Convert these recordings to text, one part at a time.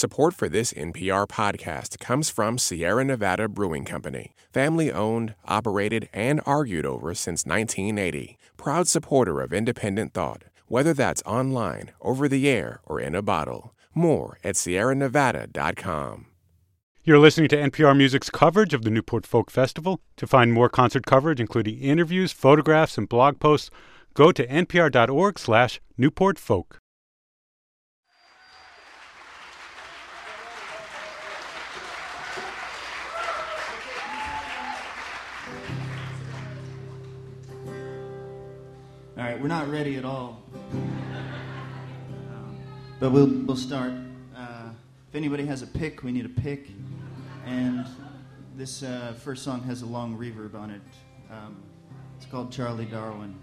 Support for this NPR podcast comes from Sierra Nevada Brewing Company, family owned, operated, and argued over since 1980. Proud supporter of independent thought, whether that's online, over the air, or in a bottle. More at sierranevada.com. You're listening to NPR Music's coverage of the Newport Folk Festival. To find more concert coverage, including interviews, photographs, and blog posts, go to npr.org slash newportfolk. We're not ready at all. Um, but we'll, we'll start. Uh, if anybody has a pick, we need a pick. And this uh, first song has a long reverb on it. Um, it's called Charlie Darwin.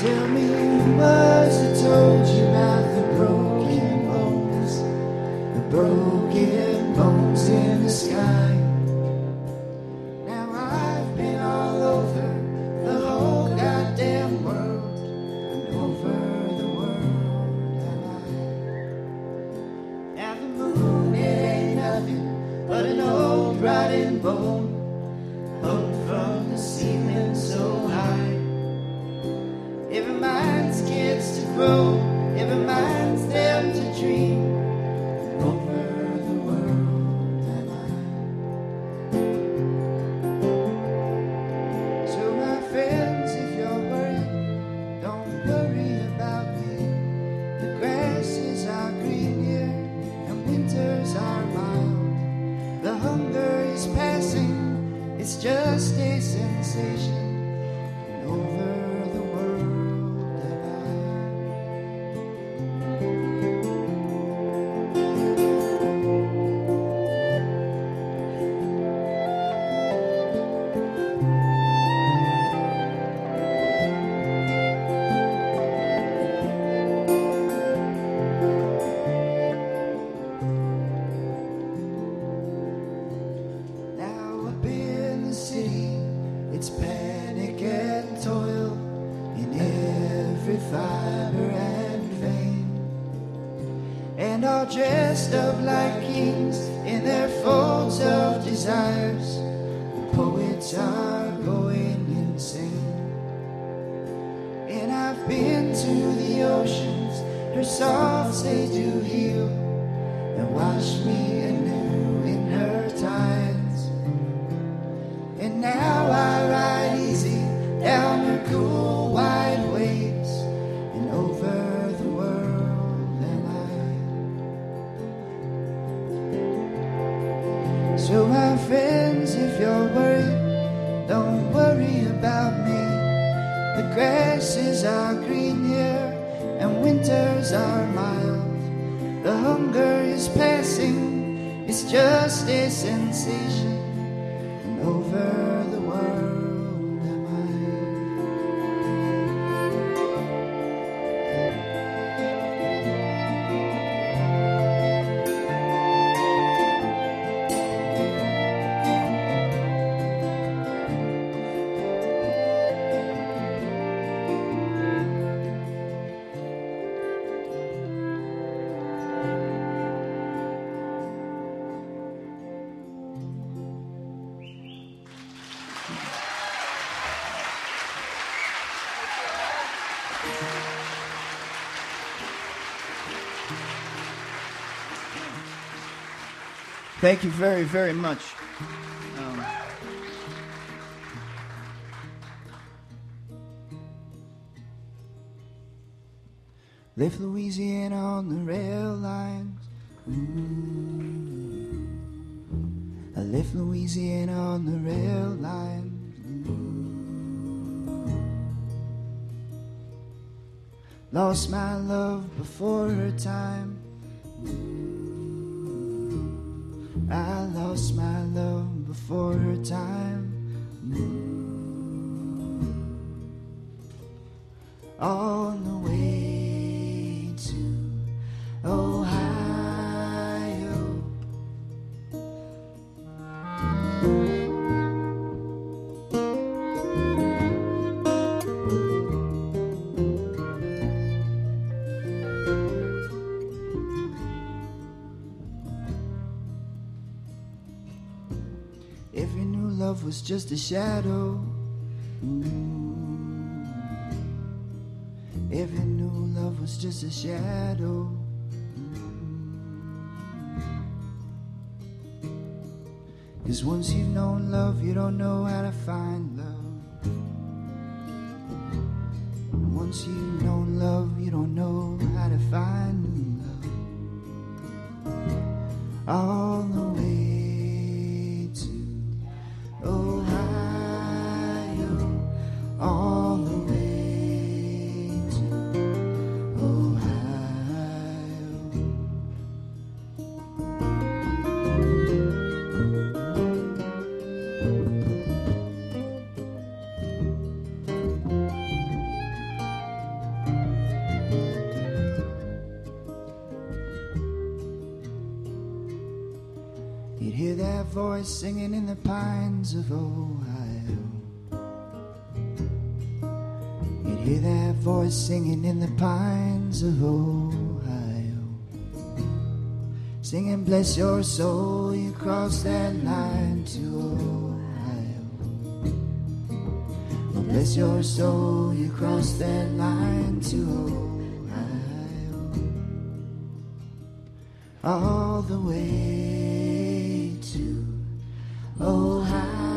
Tell me the words that told you about the broken bones, the broken they do heal and wash me anew. Thank you very, very much. Um, left Louisiana on the rail lines. Ooh. I left Louisiana on the rail lines. Ooh. Lost my love before her time. I lost my love before her time. All just a shadow. Ooh. Every new love was just a shadow. Cause once you've known love, you don't know how to find love. Of Ohio. You'd hear that voice singing in the pines of Ohio. Singing, bless your soul, you crossed that line to Ohio. Oh, bless your soul, you crossed that line to Ohio. All the way Ohio.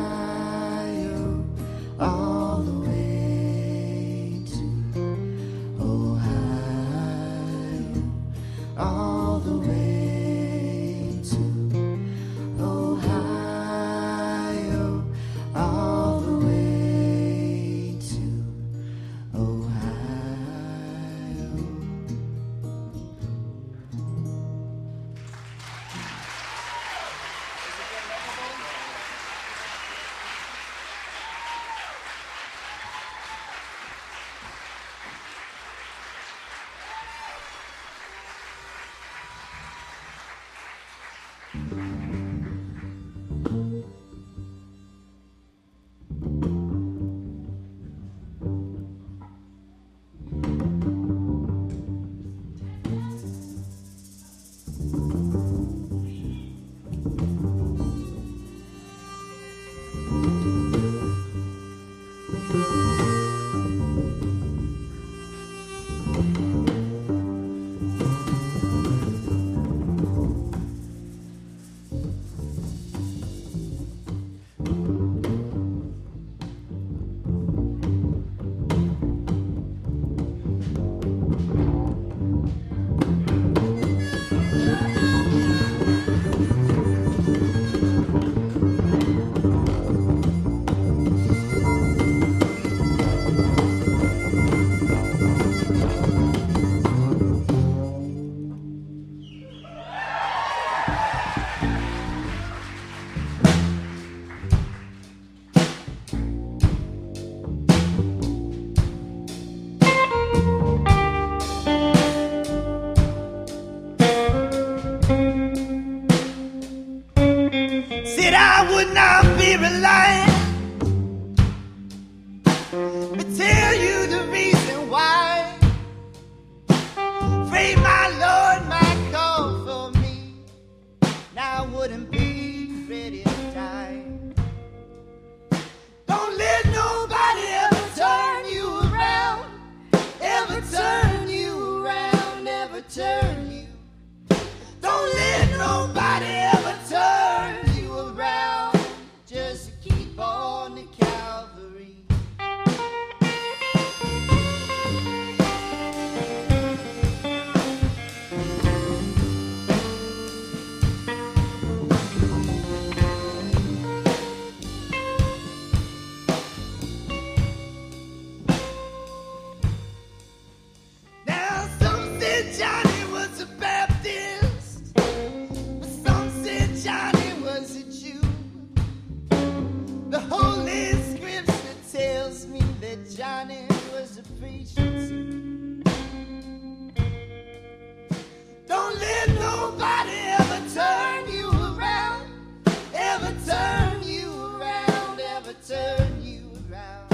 Turn you around.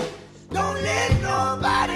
Don't let nobody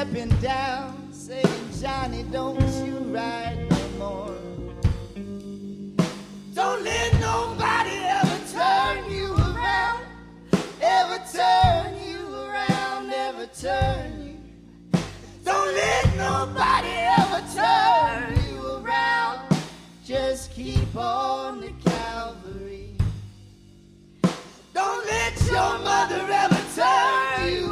stepping down, saying, Johnny, don't you ride no more. Don't let nobody ever turn you around, ever turn you around, ever turn you. Don't let nobody ever turn you around. Just keep on the Calvary. Don't let your mother ever turn you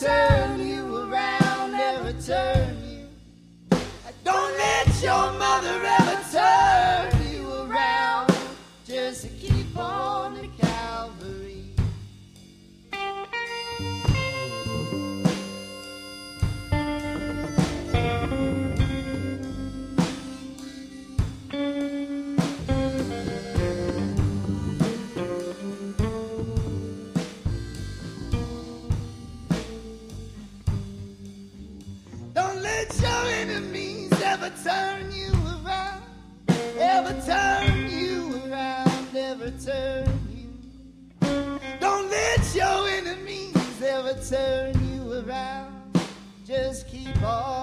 turn you around, never turn you. Don't let your mother out. Oh.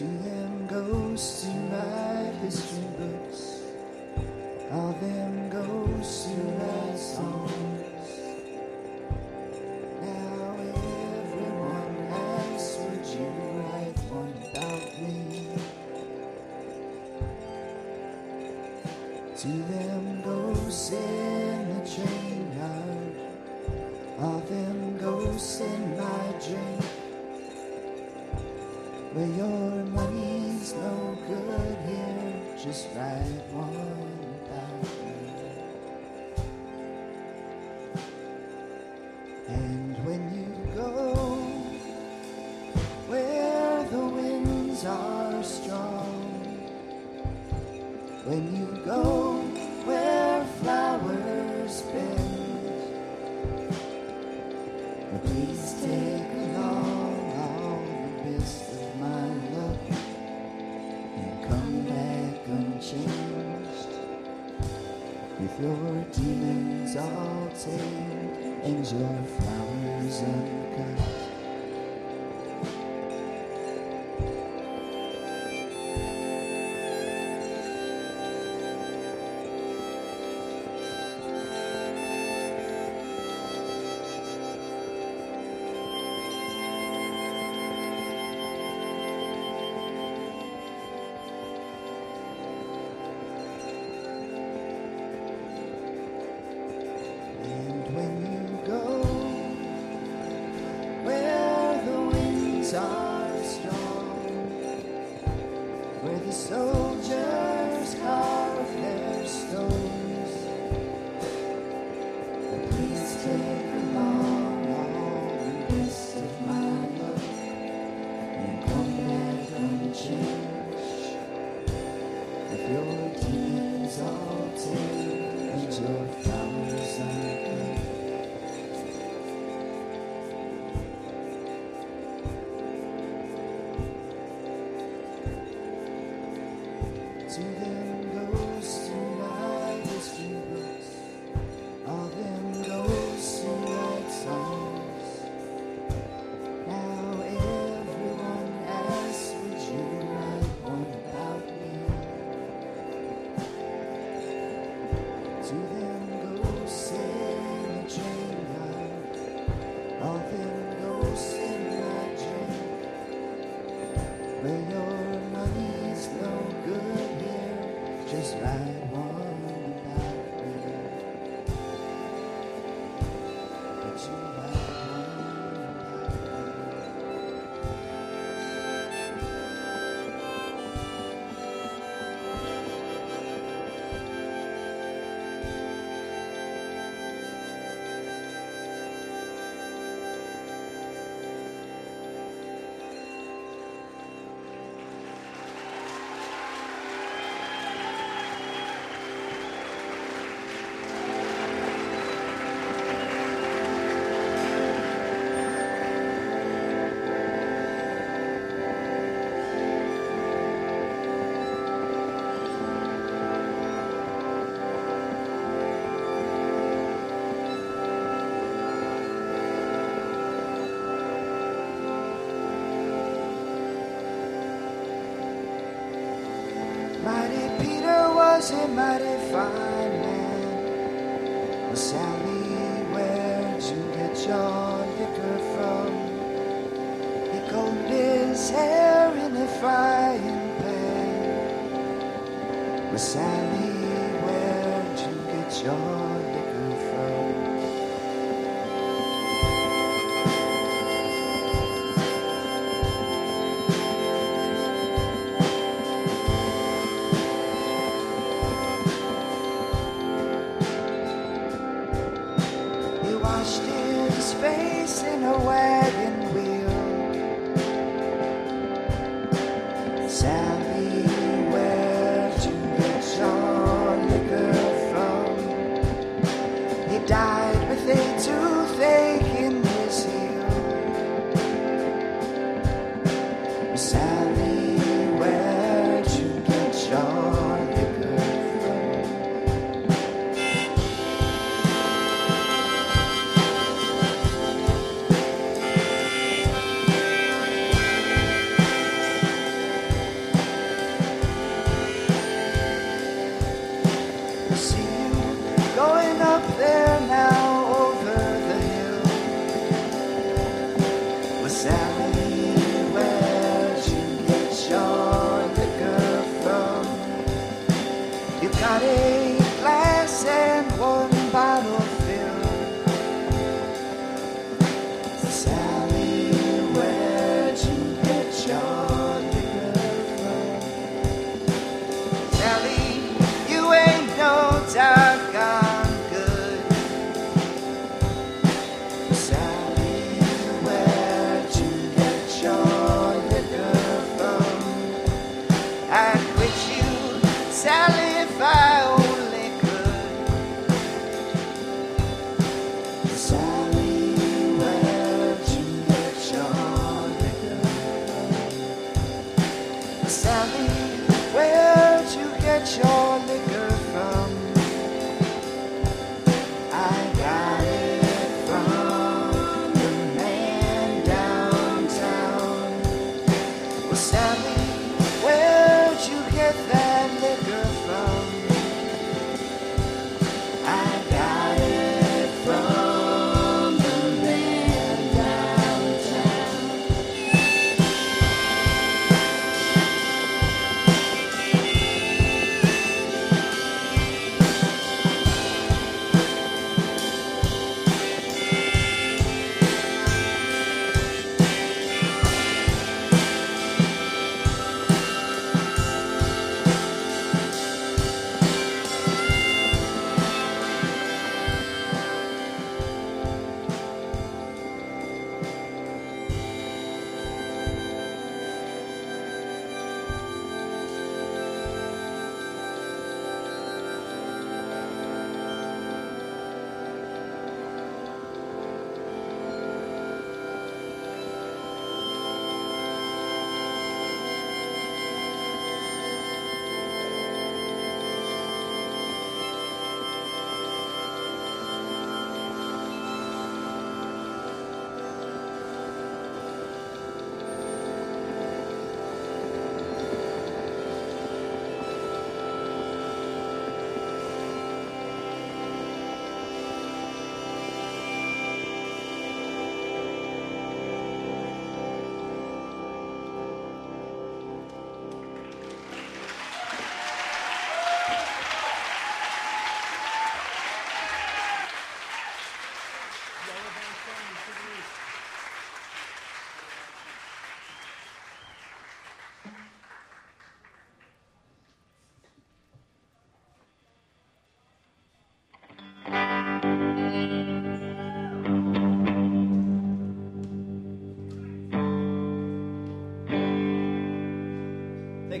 to them ghosts in my history books. All them ghosts in my songs. Now everyone asks, would you write one about me? To them ghosts in the train yard. All them ghosts in my dreams. Where your money's no good here, just write one. sim Miss Sally, where'd you get your salad.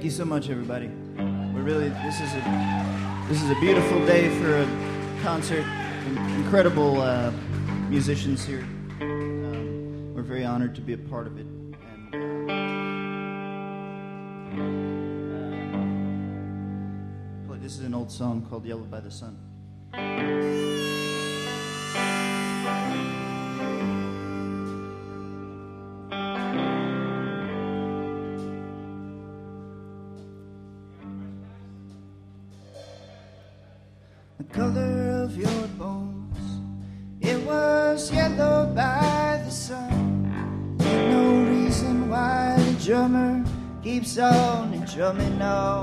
Thank you so much, everybody. We're really this is a this is a beautiful day for a concert. Incredible uh, musicians here. Um, we're very honored to be a part of it. And, uh, uh this is an old song called "Yellow by the Sun." On me on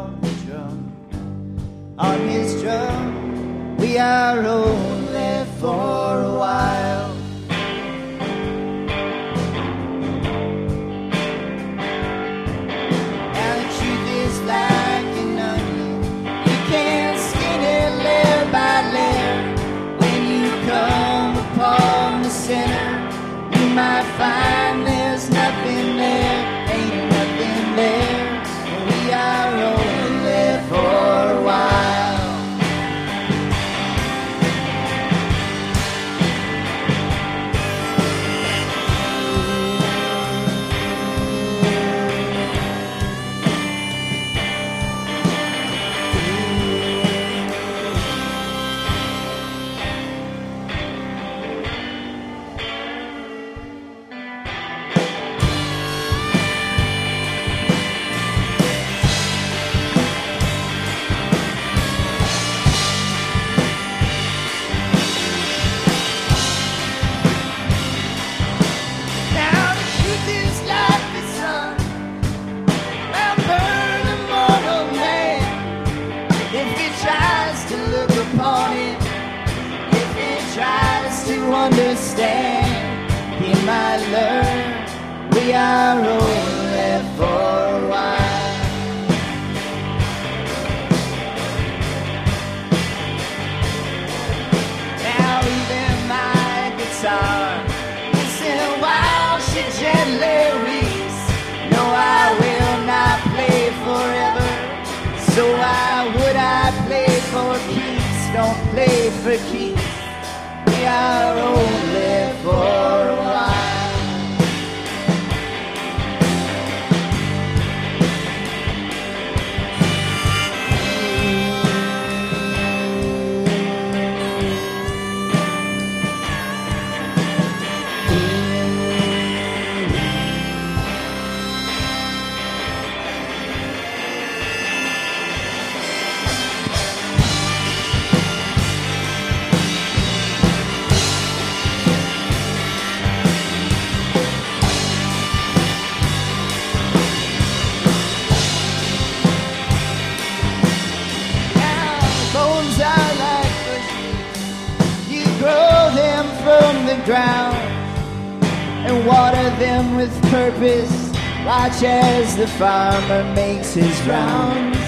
Watch as the farmer makes his rounds,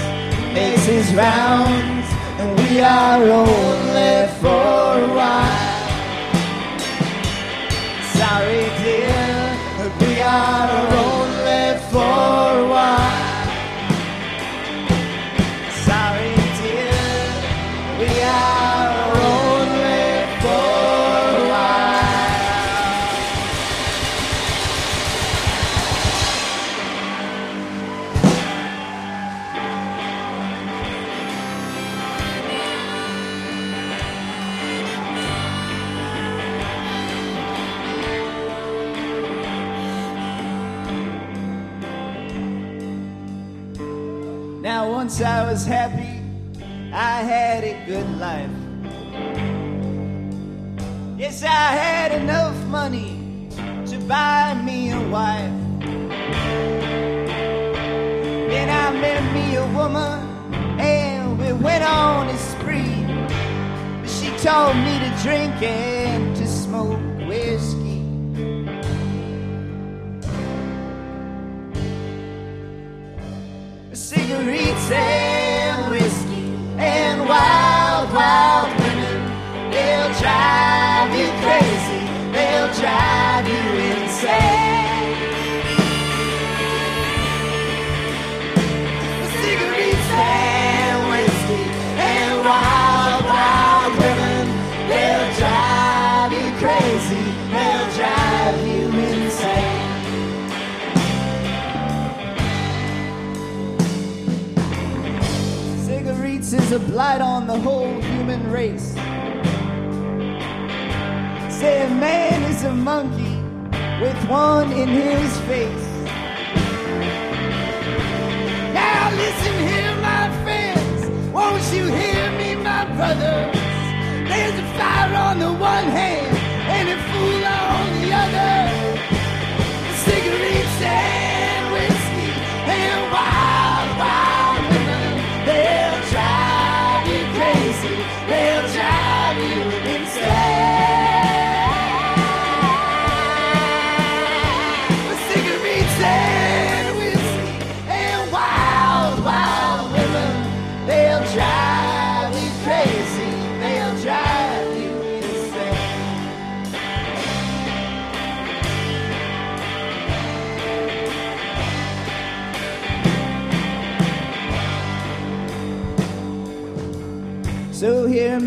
makes his rounds, and we are only for a while. Sorry, dear, we are only for a while. Was happy, I had a good life. Yes, I had enough money to buy me a wife. Then I met me a woman, and we went on a spree. But she told me to drink and is a blight on the whole human race. Say a man is a monkey with one in his face. Now listen here, my friends. Won't you hear me, my brothers? There's a fire on the one hand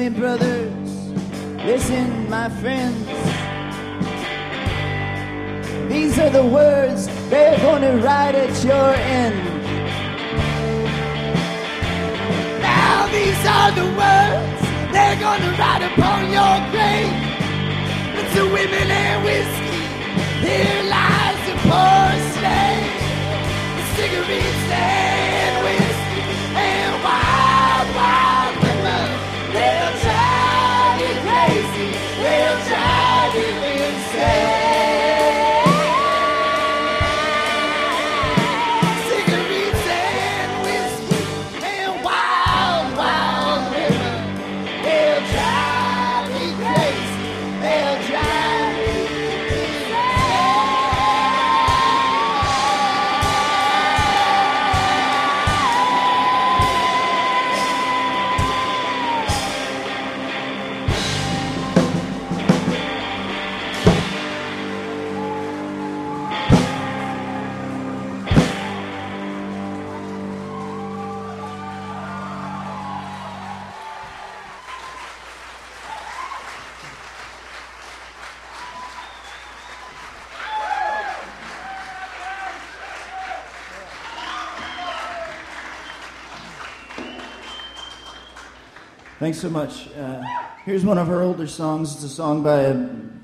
me, brothers, listen, my friends. These are the words they're gonna write at your end. Now these are the words they're gonna write upon your grave. It's the women and whiskey. Here lies the poor slave. The cigarettes Thanks so much. Uh, here's one of her older songs. It's a song by a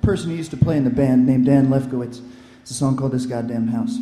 person who used to play in the band named Dan Lefkowitz. It's a song called This Goddamn House.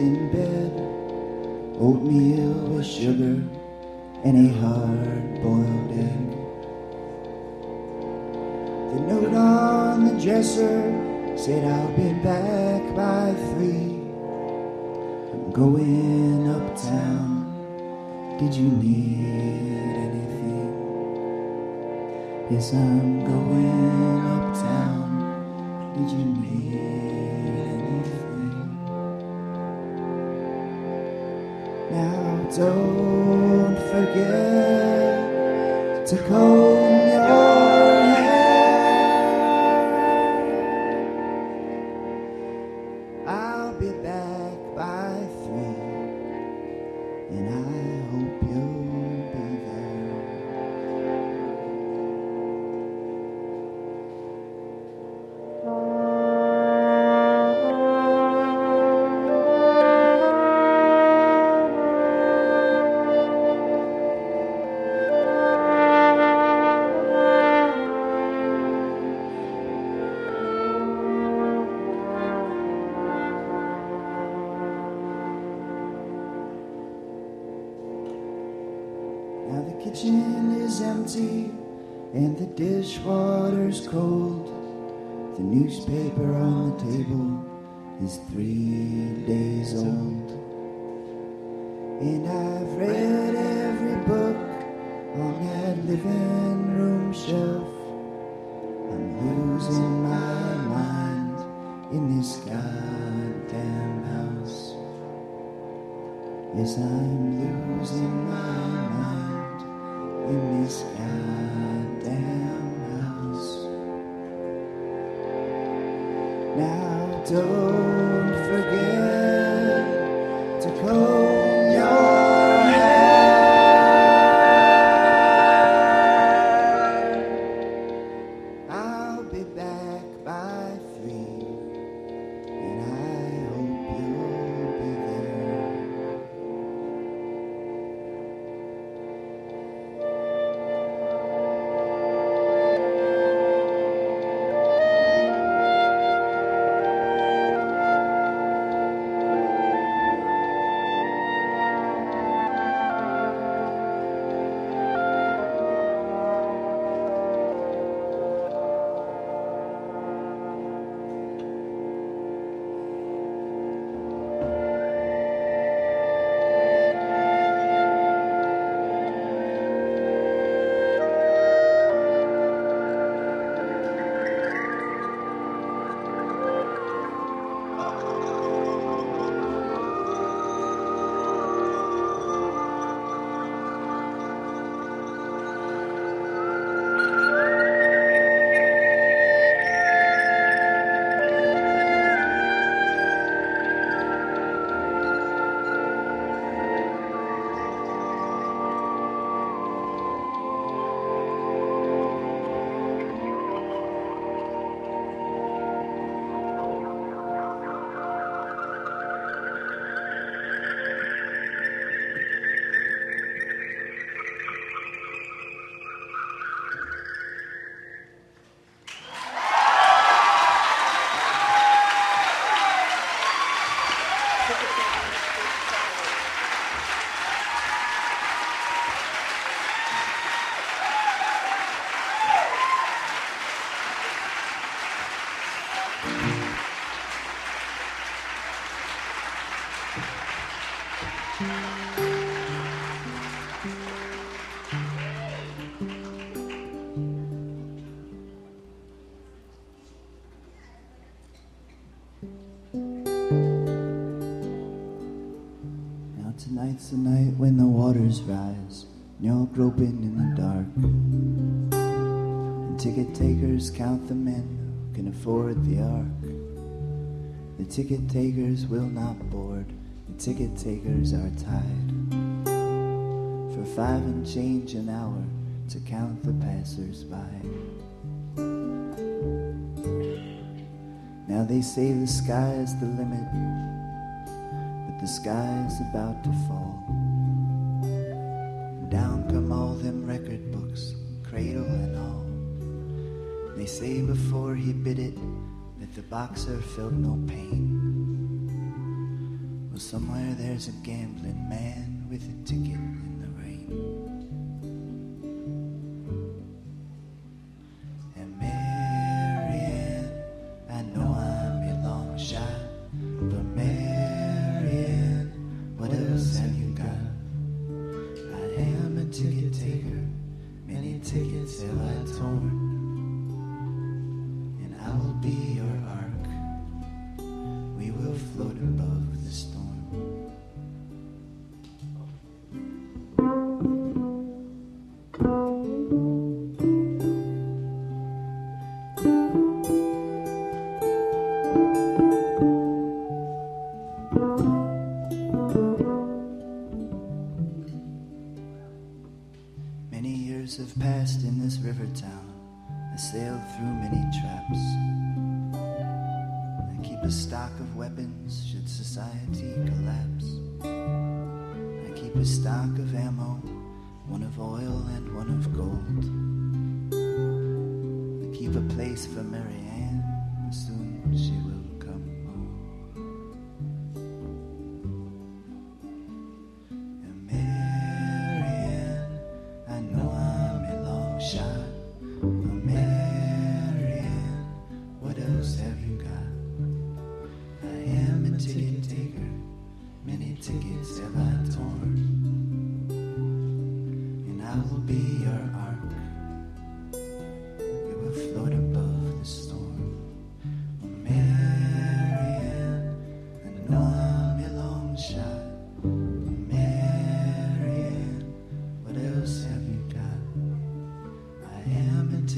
In bed, oatmeal with sugar, and a hard boiled egg. The note on the dresser said I'll be back by three. I'm going uptown. Did you need anything? Yes, I'm going uptown. Did you need don't forget to comb newspaper on the table is three days old. And I've read every book on that living room shelf. I'm losing my mind in this goddamn house. Yes, I'm losing my mind in this goddamn Now the night when the waters rise, and you're groping in the dark. And ticket takers count the men who can afford the ark. The ticket takers will not board, the ticket takers are tied. For five and change an hour to count the passers by. Now they say the sky is the limit, but the sky about to fall. Down come all them record books, cradle and all. They say before he bit it that the boxer felt no pain. Well, somewhere there's a gambling man with a ticket in the rain.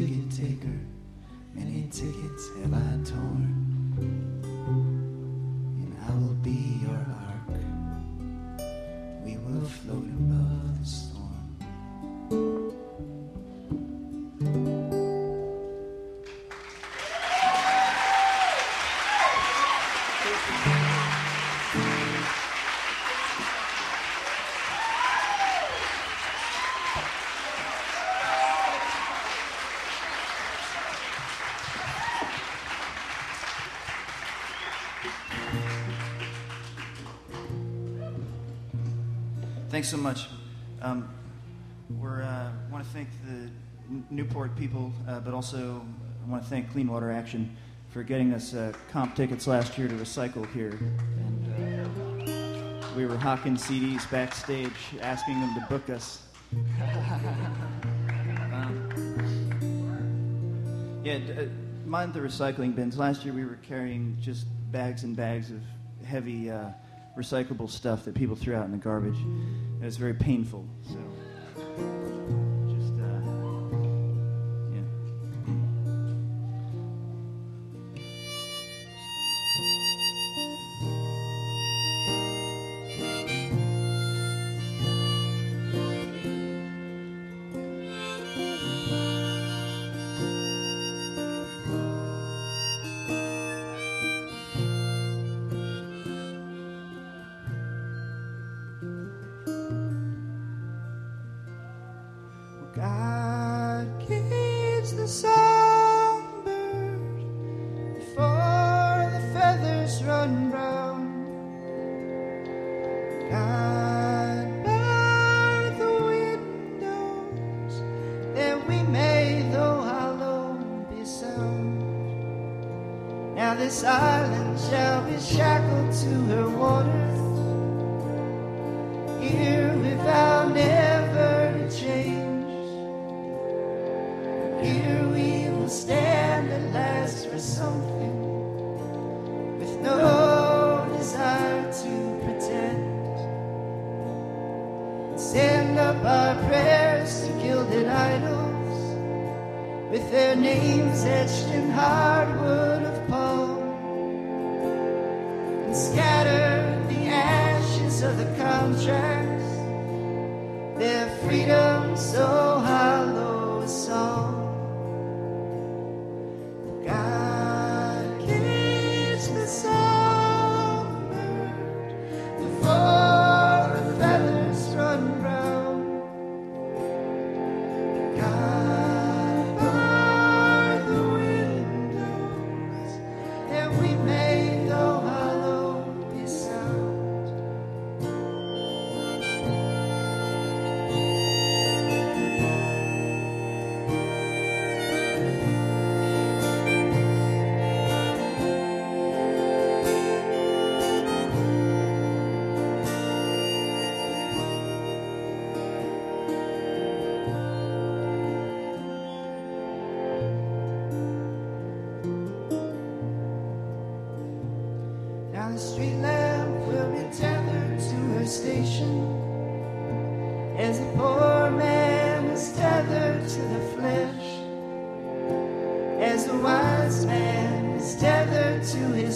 Ticket taker. Many tickets have I torn. And I will be your ark. We will float above Thanks so much. Um, we're uh, want to thank the Newport people, uh, but also I want to thank Clean Water Action for getting us uh, comp tickets last year to recycle here. And uh, we were hawking CDs backstage, asking them to book us. Um, yeah, uh, mind the recycling bins. Last year we were carrying just bags and bags of heavy uh, recyclable stuff that people threw out in the garbage. It was very painful. So, God gives the songbird with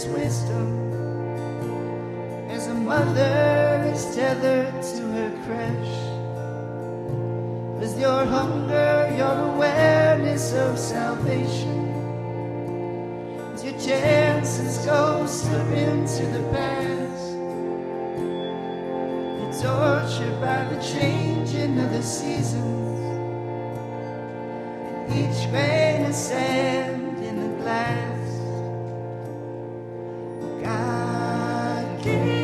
wisdom, as a mother is tethered to her creche. With your hunger, your awareness of salvation. As your chances go slip into the past. You're tortured by the changing of the seasons. and Each grain of sand in the glass. God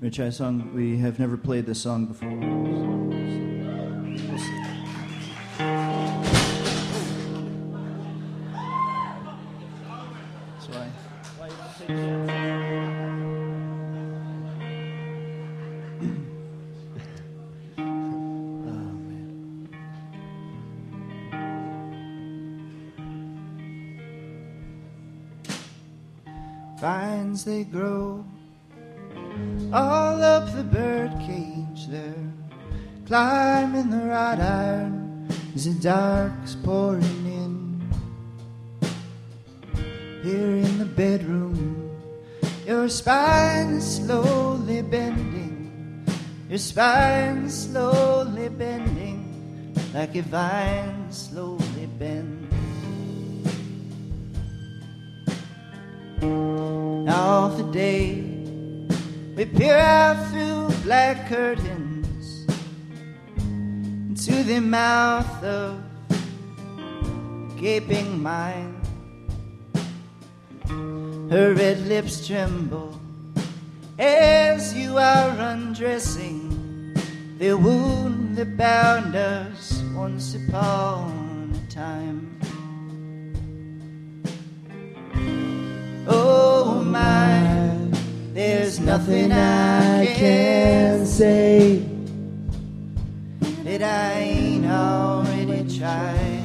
A song. We have never played this song before. They grow climbing the wrought iron as the dark's pouring in. Here in the bedroom, your spine slowly bending, your spine slowly bending, like a vine slowly bends. Now the day we peer out through black curtains into the mouth of gaping mind. Her red lips tremble as you are undressing the wound that bound us once upon a time. Oh my There's nothing I can say that I ain't already tried.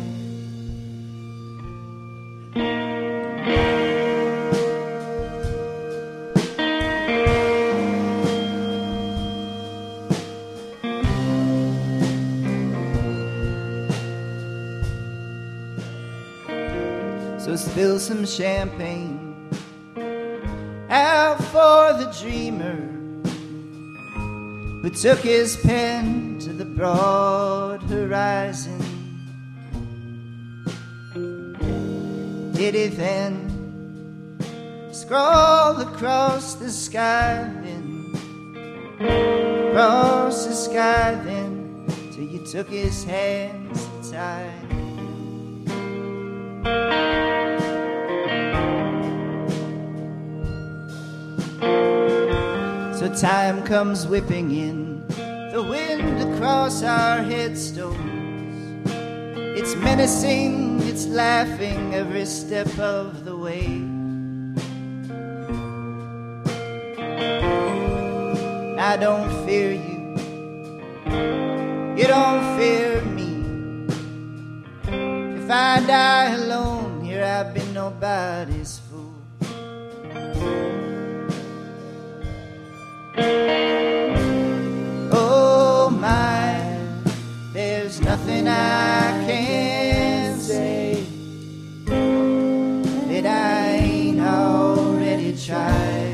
So spill some champagne out for the dreamer who took his pen the broad horizon. Did he then scroll across the sky then? Across the sky then till you took his hands tied. So time comes whipping in, the wind across our headstones. It's menacing, it's laughing every step of the way. I don't fear you, you don't fear me. If I die alone, here I've been nobody's nothing I can say that I ain't already tried.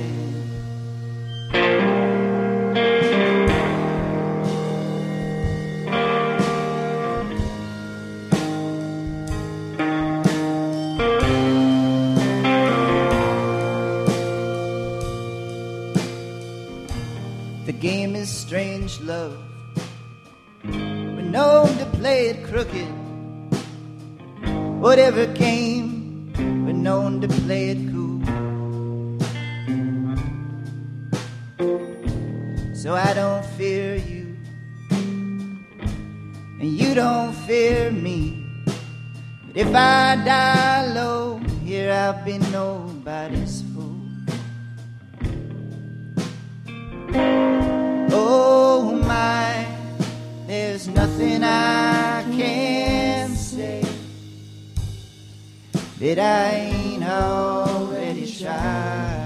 The game is strange love. Known to play it crooked. Whatever game, we're known to play it cool. So I don't fear you, and you don't fear me. But if I die low, here I'll be nobody's fool. Oh my, there's nothing I can say that I ain't already tried.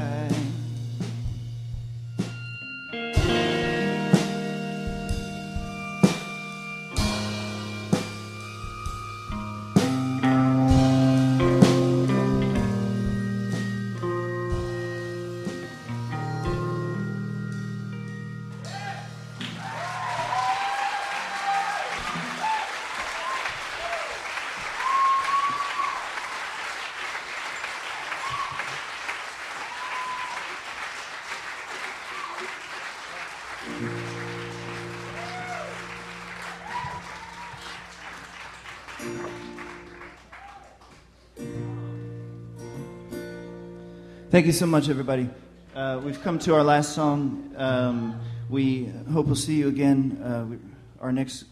Thank you so much, everybody. Uh, we've come to our last song. Um, we hope we'll see you again. Uh, we, our next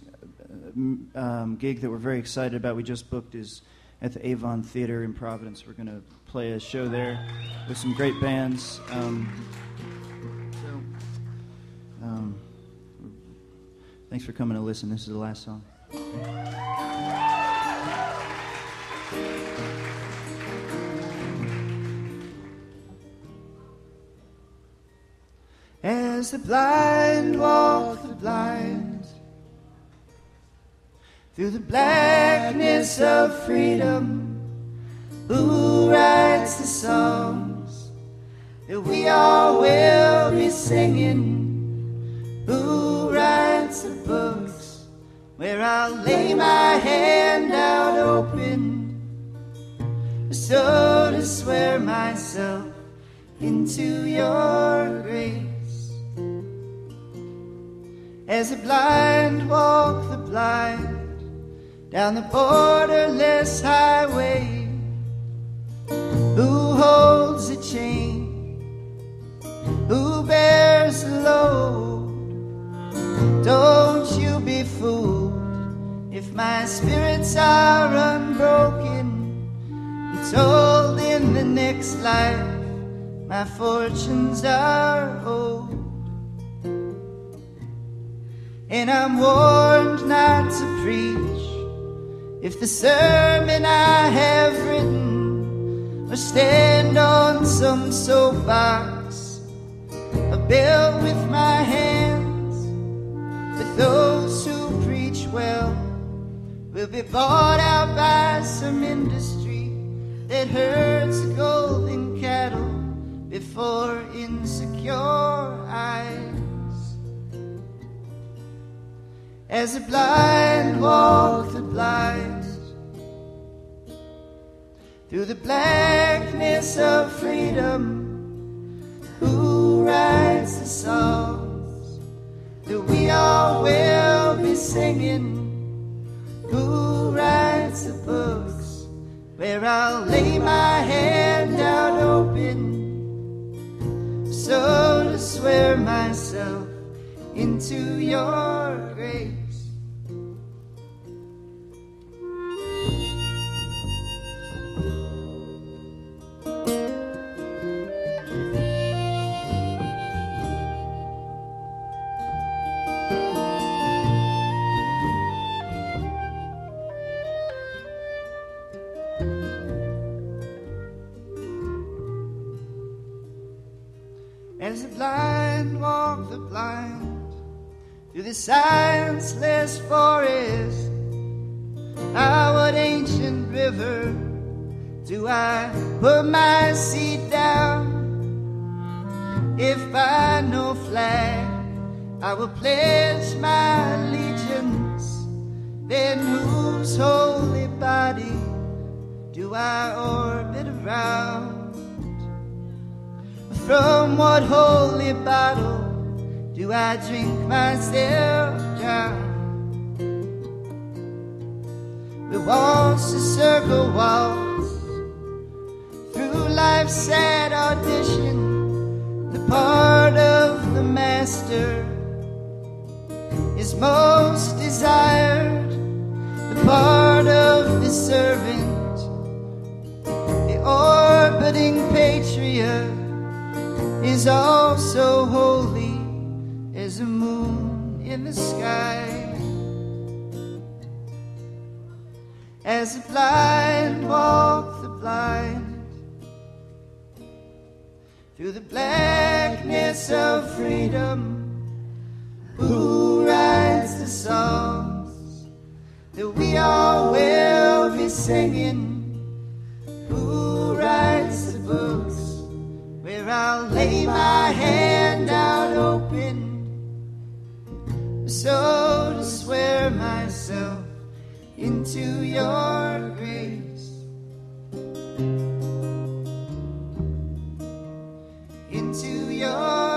uh, um, gig that we're very excited about, we just booked, is at the Avon Theater in Providence. We're going to play a show there with some great bands. Um, so, um, thanks for coming to listen. This is the last song. As the blind walk the blind through the blackness of freedom, who writes the songs that we all will be singing? Who writes the books where I'll lay my hand out open so to swear myself into your grace? As the blind walk the blind down the borderless highway, who holds the chain? Who bears the load? Don't you be fooled if my spirits are unbroken. It's told in the next life my fortunes are old. And I'm warned not to preach if the sermon I have written or stand on some soapbox I built with my hands. But those who preach well will be bought out by some industry that herds golden cattle before insecure eyes. As the blind walk the blind through the blackness of freedom, who writes the songs that we all will be singing? Who writes the books where I'll lay my hand out open so to swear myself into your grace? Silenceless forest, what ancient river do I put my seat down? If by no flag I will pledge my allegiance, then whose holy body do I orbit around? From what holy bottle do I drink myself down? We waltz the circle waltz through life's sad audition. The part of the master is most desired, the part of the servant, the orbiting patriot is also holy a moon in the sky. As the blind walk the blind through the blackness of freedom, who writes the songs that we all will be singing? Who writes the books? where I'll lay my hand out open so to swear myself into your grace, into your